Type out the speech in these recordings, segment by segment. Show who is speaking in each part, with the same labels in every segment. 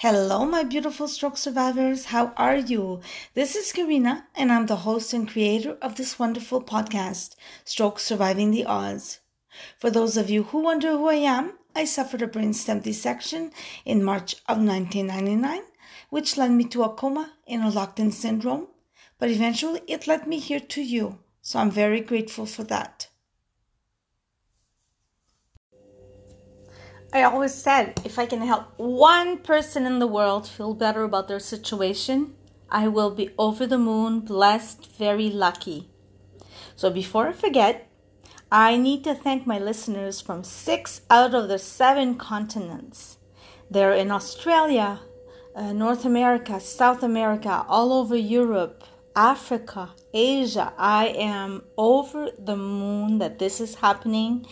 Speaker 1: Hello, my beautiful stroke survivors. How are you? This is Karina, and I'm the host and creator of this wonderful podcast, Stroke Surviving the Odds. For those of you who wonder who I am, I suffered a brainstem dissection in March of 1999, which led me to a coma and a locked in syndrome, but eventually it led me here to you, so I'm very grateful for that. I always said if I can help one person in the world feel better about their situation, I will be over the moon, blessed, very lucky. So before I forget, I need to thank my listeners from six out of the seven continents. They're in Australia, uh, North America, South America, all over Europe, Africa, Asia. I am over the moon that this is happening.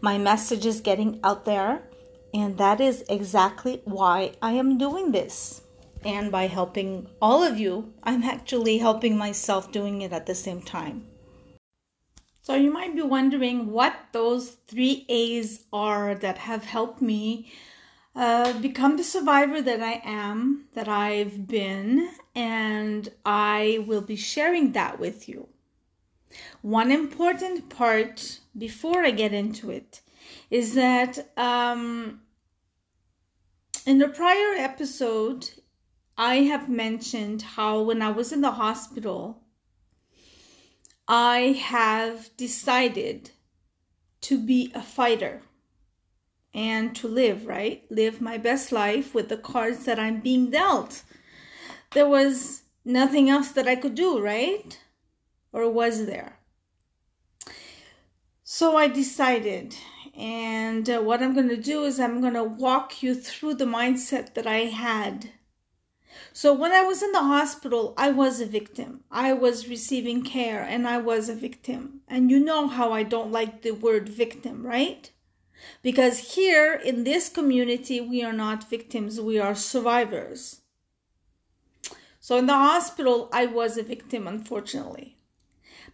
Speaker 1: My message is getting out there. And that is exactly why I am doing this. And by helping all of you, I'm actually helping myself doing it at the same time. So you might be wondering what those three A's are that have helped me uh, become the survivor that I am, that I've been, and I will be sharing that with you. One important part before I get into it is that um, in the prior episode, I have mentioned how when I was in the hospital, I have decided to be a fighter and to live, right? Live my best life with the cards that I'm being dealt. There was nothing else that I could do, right? Or was there? So I decided and uh, what I'm going to do is I'm going to walk you through the mindset that I had. So when I was in the hospital, I was a victim. I was receiving care and I was a victim. And you know how I don't like the word victim, right? Because here in this community, we are not victims, we are survivors. So in the hospital, I was a victim, unfortunately.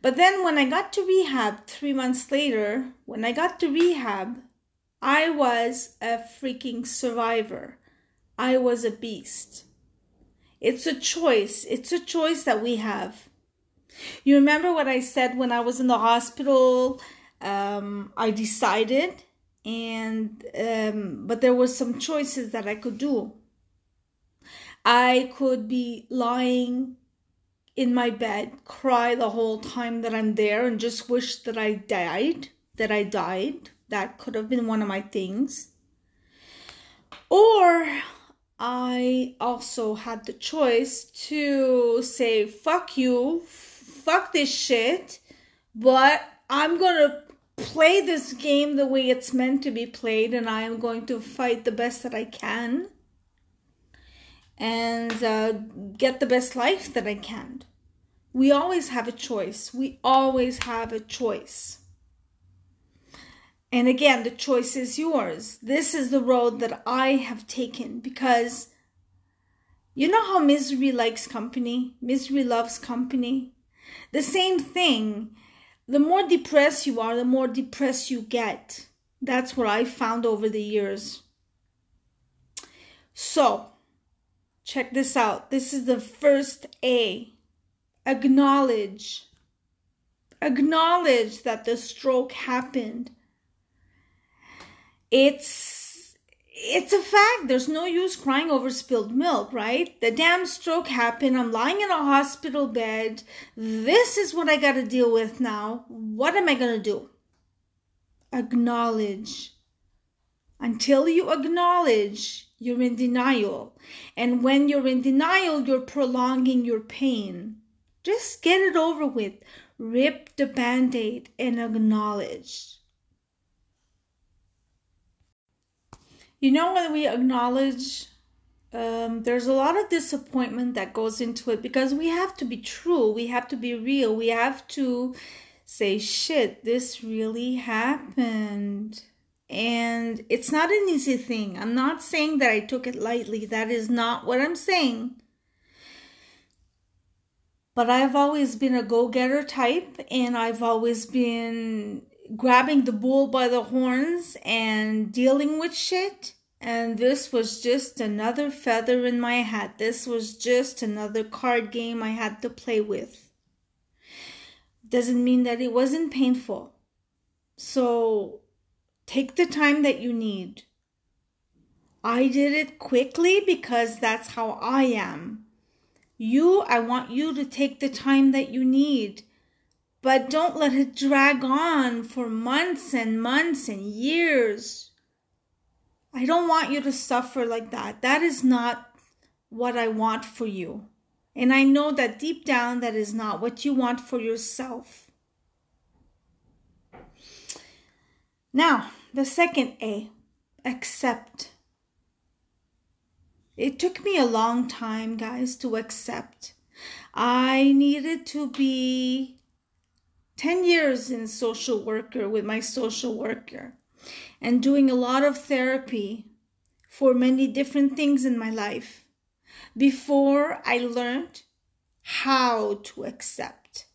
Speaker 1: But then when I got to rehab three months later, when I got to rehab, I was a freaking survivor. I was a beast. It's a choice. It's a choice that we have. You remember what I said when I was in the hospital? Um, I decided, and um, but there was some choices that I could do. I could be lying in my bed, cry the whole time that I'm there, and just wish that I died, that I died. That could have been one of my things. Or I also had the choice to say, fuck you, fuck this shit, but I'm gonna play this game the way it's meant to be played, and I am going to fight the best that I can and uh, get the best life that I can. We always have a choice. We always have a choice. And again, the choice is yours. This is the road that I have taken because you know how misery likes company? Misery loves company. The same thing. The more depressed you are, the more depressed you get. That's what I found over the years. So, Check this out. This is the first A. Acknowledge. Acknowledge that the stroke happened. It's it's a fact. There's no use crying over spilled milk, right? The damn stroke happened. I'm lying in a hospital bed. This is what I got to deal with now. What am I going to do? Acknowledge. Until you acknowledge, you're in denial. And when you're in denial, you're prolonging your pain. Just get it over with. Rip the band aid and acknowledge. You know, when we acknowledge, um, there's a lot of disappointment that goes into it because we have to be true. We have to be real. We have to say, shit, this really happened and it's not an easy thing. I'm not saying that I took it lightly. That is not what I'm saying. But I've always been a go getter type, and I've always been grabbing the bull by the horns and dealing with shit and this was just another feather in my hat. This was just another card game I had to play with. Doesn't mean that it wasn't painful. So take the time that you need. I did it quickly because that's how I am. You, I want you to take the time that you need, but don't let it drag on for months and months and years. I don't want you to suffer like that. That is not what I want for you. And I know that deep down, that is not what you want for yourself. Now, the second A accept. It took me a long time, guys, to accept. I needed to be 10 years in social worker with my social worker and doing a lot of therapy for many different things in my life before I learned how to accept.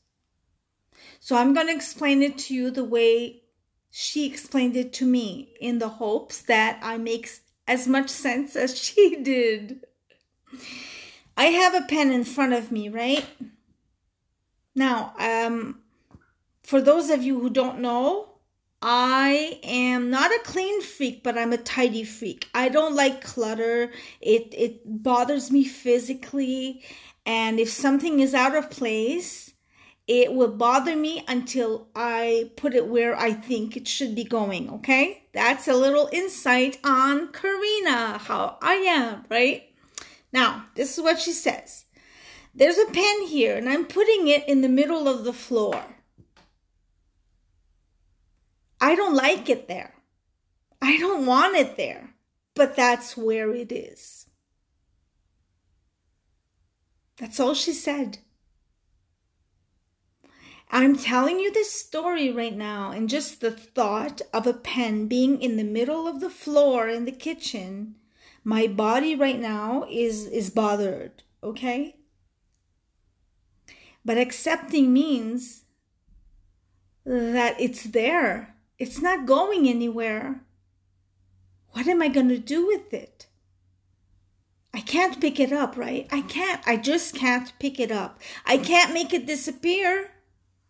Speaker 1: So I'm going to explain it to you the way she explained it to me in the hopes that I make as much sense as she did. I have a pen in front of me, right? Now, um, for those of you who don't know, I am not a clean freak, but I'm a tidy freak. I don't like clutter. It it bothers me physically, and if something is out of place, it will bother me until I put it where I think it should be going, okay? That's a little insight on Karina, how I am, right? Now, this is what she says. There's a pen here, and I'm putting it in the middle of the floor. I don't like it there. I don't want it there, but that's where it is. That's all she said. I'm telling you this story right now, and just the thought of a pen being in the middle of the floor in the kitchen, my body right now is is bothered, okay? But accepting means that it's there it's not going anywhere. What am I going to do with it? I can't pick it up, right? I can't. I just can't pick it up. I can't make it disappear.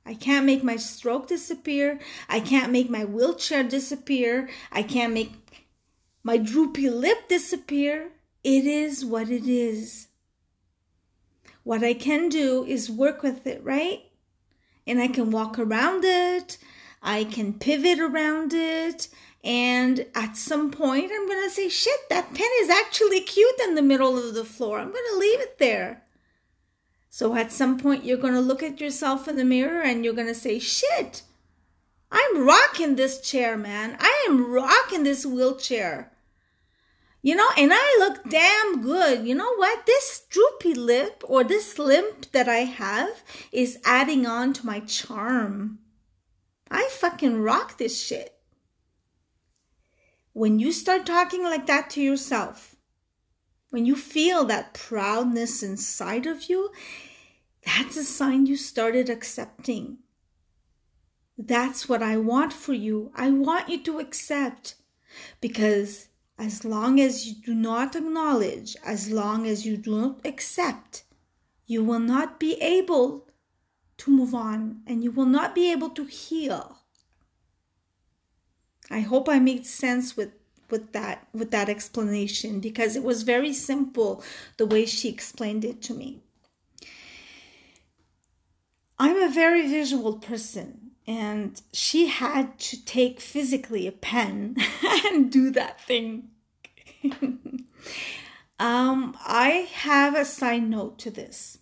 Speaker 1: I can't make my stroke disappear. I can't make my wheelchair disappear. I can't make my droopy lip disappear. It is what it is. What I can do is work with it, right? And I can walk around it. I can pivot around it. And at some point, I'm going to say, shit, that pen is actually cute in the middle of the floor. I'm going to leave it there. So at some point, you're going to look at yourself in the mirror and you're going to say, shit, I'm rocking this chair, man. I am rocking this wheelchair. You know, and I look damn good. You know what? This droopy lip or this limp that I have is adding on to my charm. I fucking rock this shit. When you start talking like that to yourself, when you feel that proudness inside of you, that's a sign you started accepting. That's what I want for you. I want you to accept because as long as you do not acknowledge, as long as you do not accept, you will not be able to move on and you will not be able to heal. I hope I made sense with with that with that explanation because it was very simple the way she explained it to me. I'm a very visual person and she had to take physically a pen and do that thing. um, I have a side note to this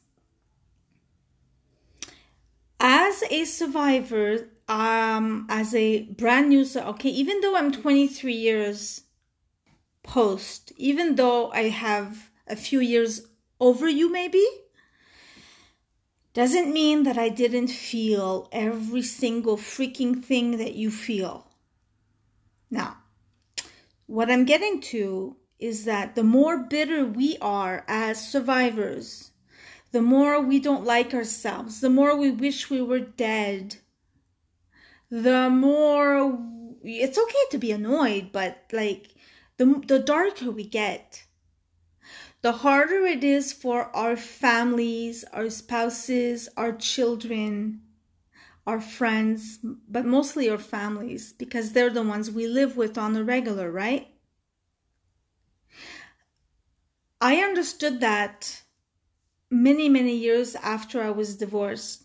Speaker 1: as a survivor, um, as a brand new, so okay, even though I'm 23 years post, even though I have a few years over you, maybe, doesn't mean that I didn't feel every single freaking thing that you feel. Now, what I'm getting to is that the more bitter we are as survivors, the more we don't like ourselves, the more we wish we were dead, the more it's okay to be annoyed, but like the, the darker we get. The harder it is for our families, our spouses, our children, our friends, but mostly our families, because they're the ones we live with on the regular, right? I understood that many, many years after I was divorced.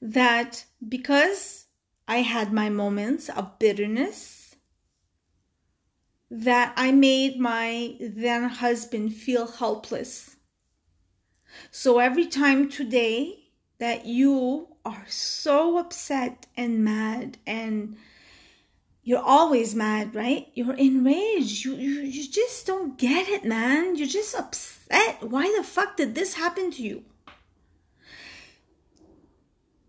Speaker 1: That because I had my moments of bitterness, that I made my then husband feel helpless. So every time today that you are so upset and mad and you're always mad, right? You're enraged. You, you you just don't get it, man. You're just upset. Why the fuck did this happen to you?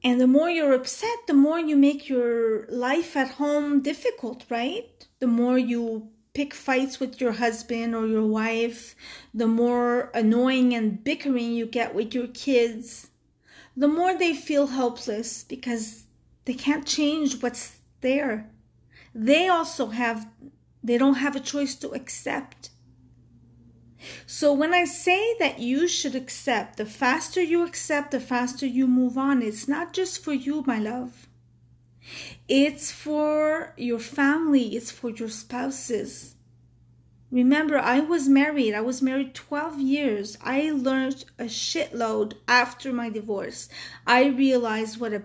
Speaker 1: And the more you're upset, the more you make your life at home difficult, right? The more you pick fights with your husband or your wife, the more annoying and bickering you get with your kids, the more they feel helpless because they can't change what's there they also have they don't have a choice to accept so when i say that you should accept the faster you accept the faster you move on. It's not just for you my love. It's for your family. It's for your spouses. Remember i was married. I was married 12 years. I learned a shitload after my divorce. I realized what a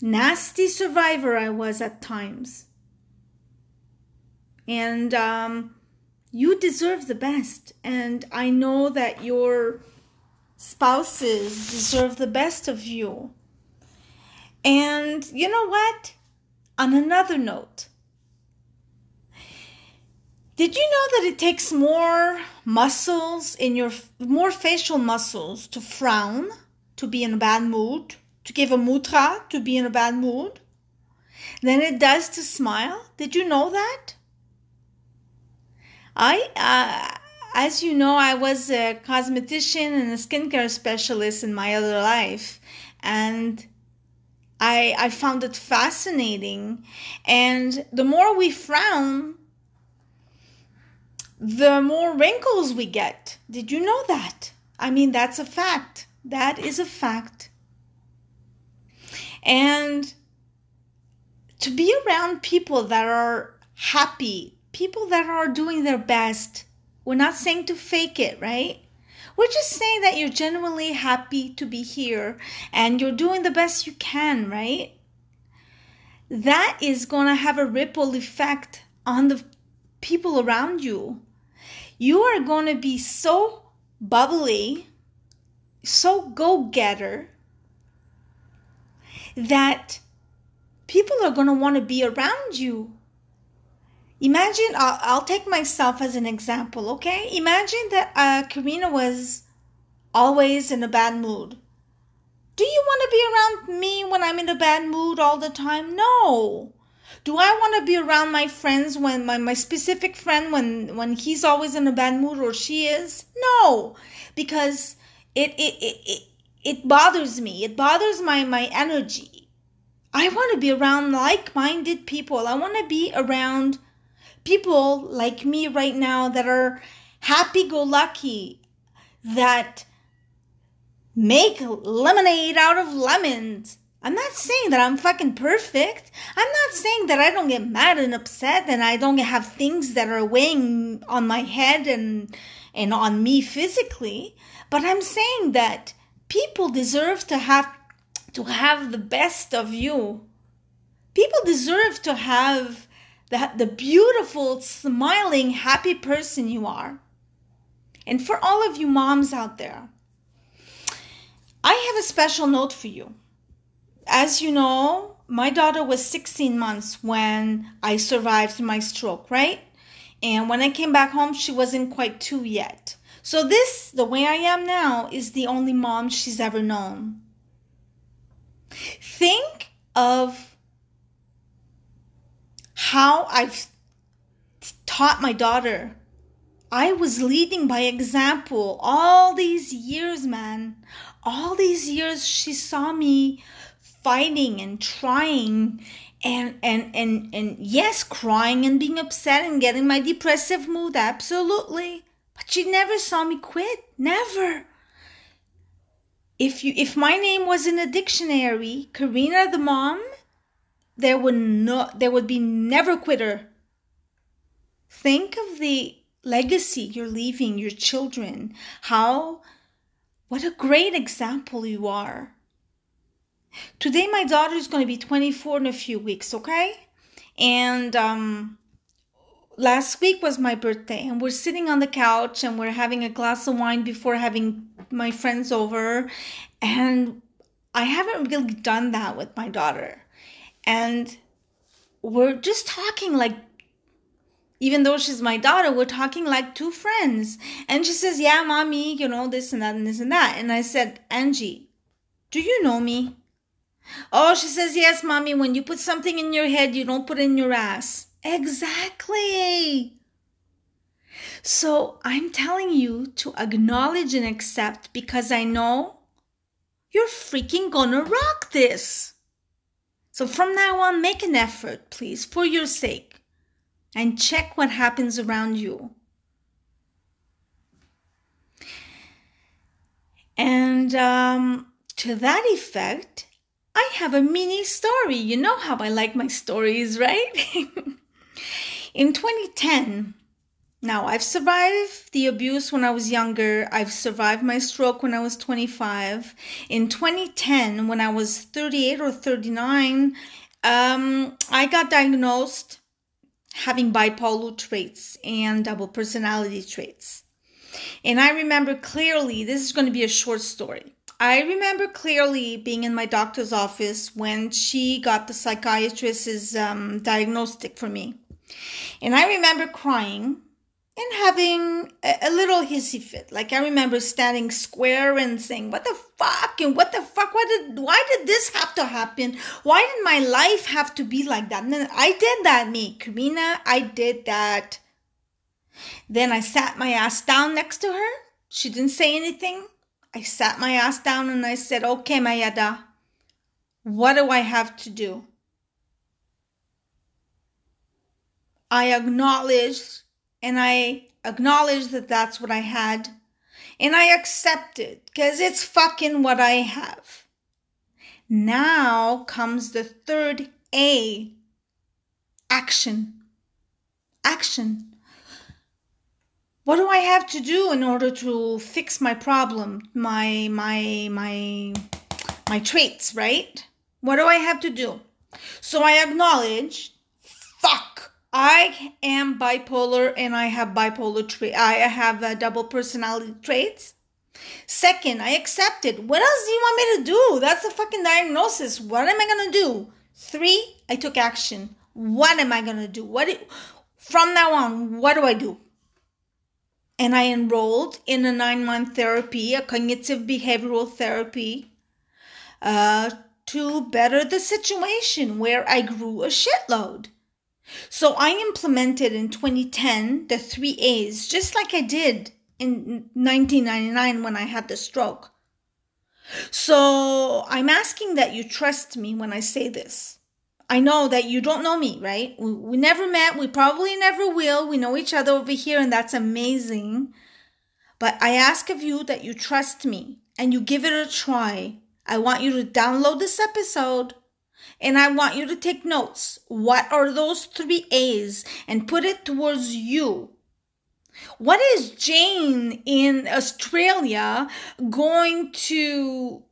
Speaker 1: nasty survivor I was at times. And um, you deserve the best. And I know that your spouses deserve the best of you. And you know what? On another note, did you know that it takes more muscles in your more facial muscles to frown, to be in a bad mood, to give a mutra, to be in a bad mood than it does to smile. Did you know that? I, uh, as you know, I was a cosmetician and a skincare specialist in my other life, and I I found it fascinating. And the more we frown, the more wrinkles we get. Did you know that? I mean, that's a fact. That is a fact. And to be around people that are happy, people that are doing their best. We're not saying to fake it, right? We're just saying that you're genuinely happy to be here and you're doing the best you can, right? That is going to have a ripple effect on the people around you. You are going to be so bubbly, so go getter, that people are going to want to be around you. Imagine, I'll, I'll, take myself as an example, okay? Imagine that uh, Karina was always in a bad mood. Do you want to be around me when I'm in a bad mood all the time? No. Do I want to be around my friends when my, my specific friend when when he's always in a bad mood or she is? No. Because it it, it, it it bothers me. It bothers my, my energy. I want to be around like minded people. I want to be around people like me right now that are happy go lucky, that make lemonade out of lemons. I'm not saying that I'm fucking perfect. I'm not saying that I don't get mad and upset and I don't have things that are weighing on my head and and on me physically, but I'm saying that people deserve to have to have the best of you. People deserve to have the, the beautiful, smiling, happy person you are. And for all of you moms out there, I have a special note for you. As you know, my daughter was 16 months when I survived my stroke, right? And when I came back home, she wasn't quite two yet. So, this, the way I am now, is the only mom she's ever known. Think of how I've taught my daughter. I was leading by example all these years, man. All these years she saw me fighting and trying and and and and yes crying and being upset and getting my depressive mood absolutely but she never saw me quit never if you if my name was in a dictionary karina the mom there would no there would be never quitter think of the legacy you're leaving your children how what a great example you are Today, my daughter is going to be 24 in a few weeks, okay? And um, last week was my birthday, and we're sitting on the couch and we're having a glass of wine before having my friends over. And I haven't really done that with my daughter. And we're just talking like even though she's my daughter, we're talking like two friends. And she says, Yeah, mommy, you know, this and that and this and that. And I said, Angie, do you know me? Oh, she says, yes, mommy, when you put something in your head, you don't put in your ass. Exactly. So I'm telling you to acknowledge and accept because I know you're freaking gonna rock this. So from now on, make an effort, please, for your sake, and check what happens around you. And um, to that effect, I have a mini story. You know how I like my stories, right? in 2010, now I've survived the abuse when I was younger. I've survived my stroke when I was 25. In 2010, when I was 38 or 39, um, I got diagnosed having bipolar traits and double personality traits. And I remember clearly, this is going to be a short story. I remember clearly being in my doctor's office when she got the psychiatrist's um, diagnostic for me. And I remember crying and having a, a, little hissy fit. Like I remember standing square and saying, "What the fuck?" and "What the fuck? Why did why did this have to happen? Why did my life have to be like that?" And I did that, me, Karina. I did that. Then I sat my ass down next to her. She didn't say anything. I sat my ass down and I said, Okay, Mayada, what do I have to do? I acknowledged and I acknowledged that that's what I had and I accept it because it's fucking what I have. Now comes the third A action. Action. What do I have to do in order to fix my problem, my my my my traits, right? What do I have to do? So I acknowledge, fuck, I am bipolar and I have bipolar trait. I have a double personality traits. Second, I accept it. What else do you want me to do? That's the fucking diagnosis. What am I gonna do? Three, I took action. What am I gonna do? What? Do, from now on, what do I do? and I enrolled in a nine month therapy, a cognitive behavioral therapy, uh, to better the situation where I grew a shitload. So I implemented in 2010 the three A's, just like I did in 1999 when I had the stroke. So I'm asking that you trust me when I say this. I know that you don't know me, right? We, we never met. We probably never will. We know each other over here, and that's amazing. But I ask of you that you trust me and you give it a try. I want you to download this episode and I want you to take notes. What are those three A's and put it towards you? What is Jane in Australia going to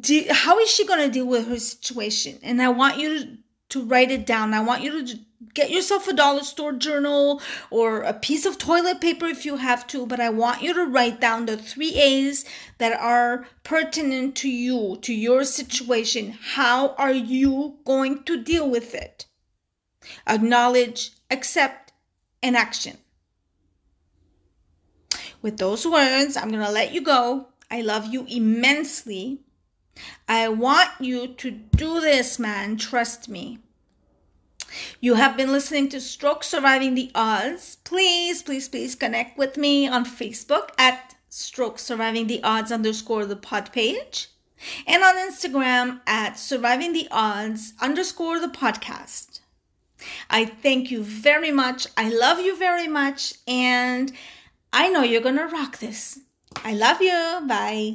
Speaker 1: do? How is she going to deal with her situation? And I want you to write it down. I want you to get yourself a dollar store journal or a piece of toilet paper if you have to, but I want you to write down the three A's that are pertinent to you, to your situation. How are you going to deal with it? Acknowledge, accept, and action. With those words, I'm going to let you go. I love you immensely. I want you to do this, man. Trust me. You have been listening to Stroke Surviving the Odds. Please, please, please connect with me on Facebook at Stroke Surviving the Odds underscore the pod page. and on Instagram at surviving the odds underscore the podcast. I thank you very much. I love you very much. And I know you're going to rock this. I love you. Bye.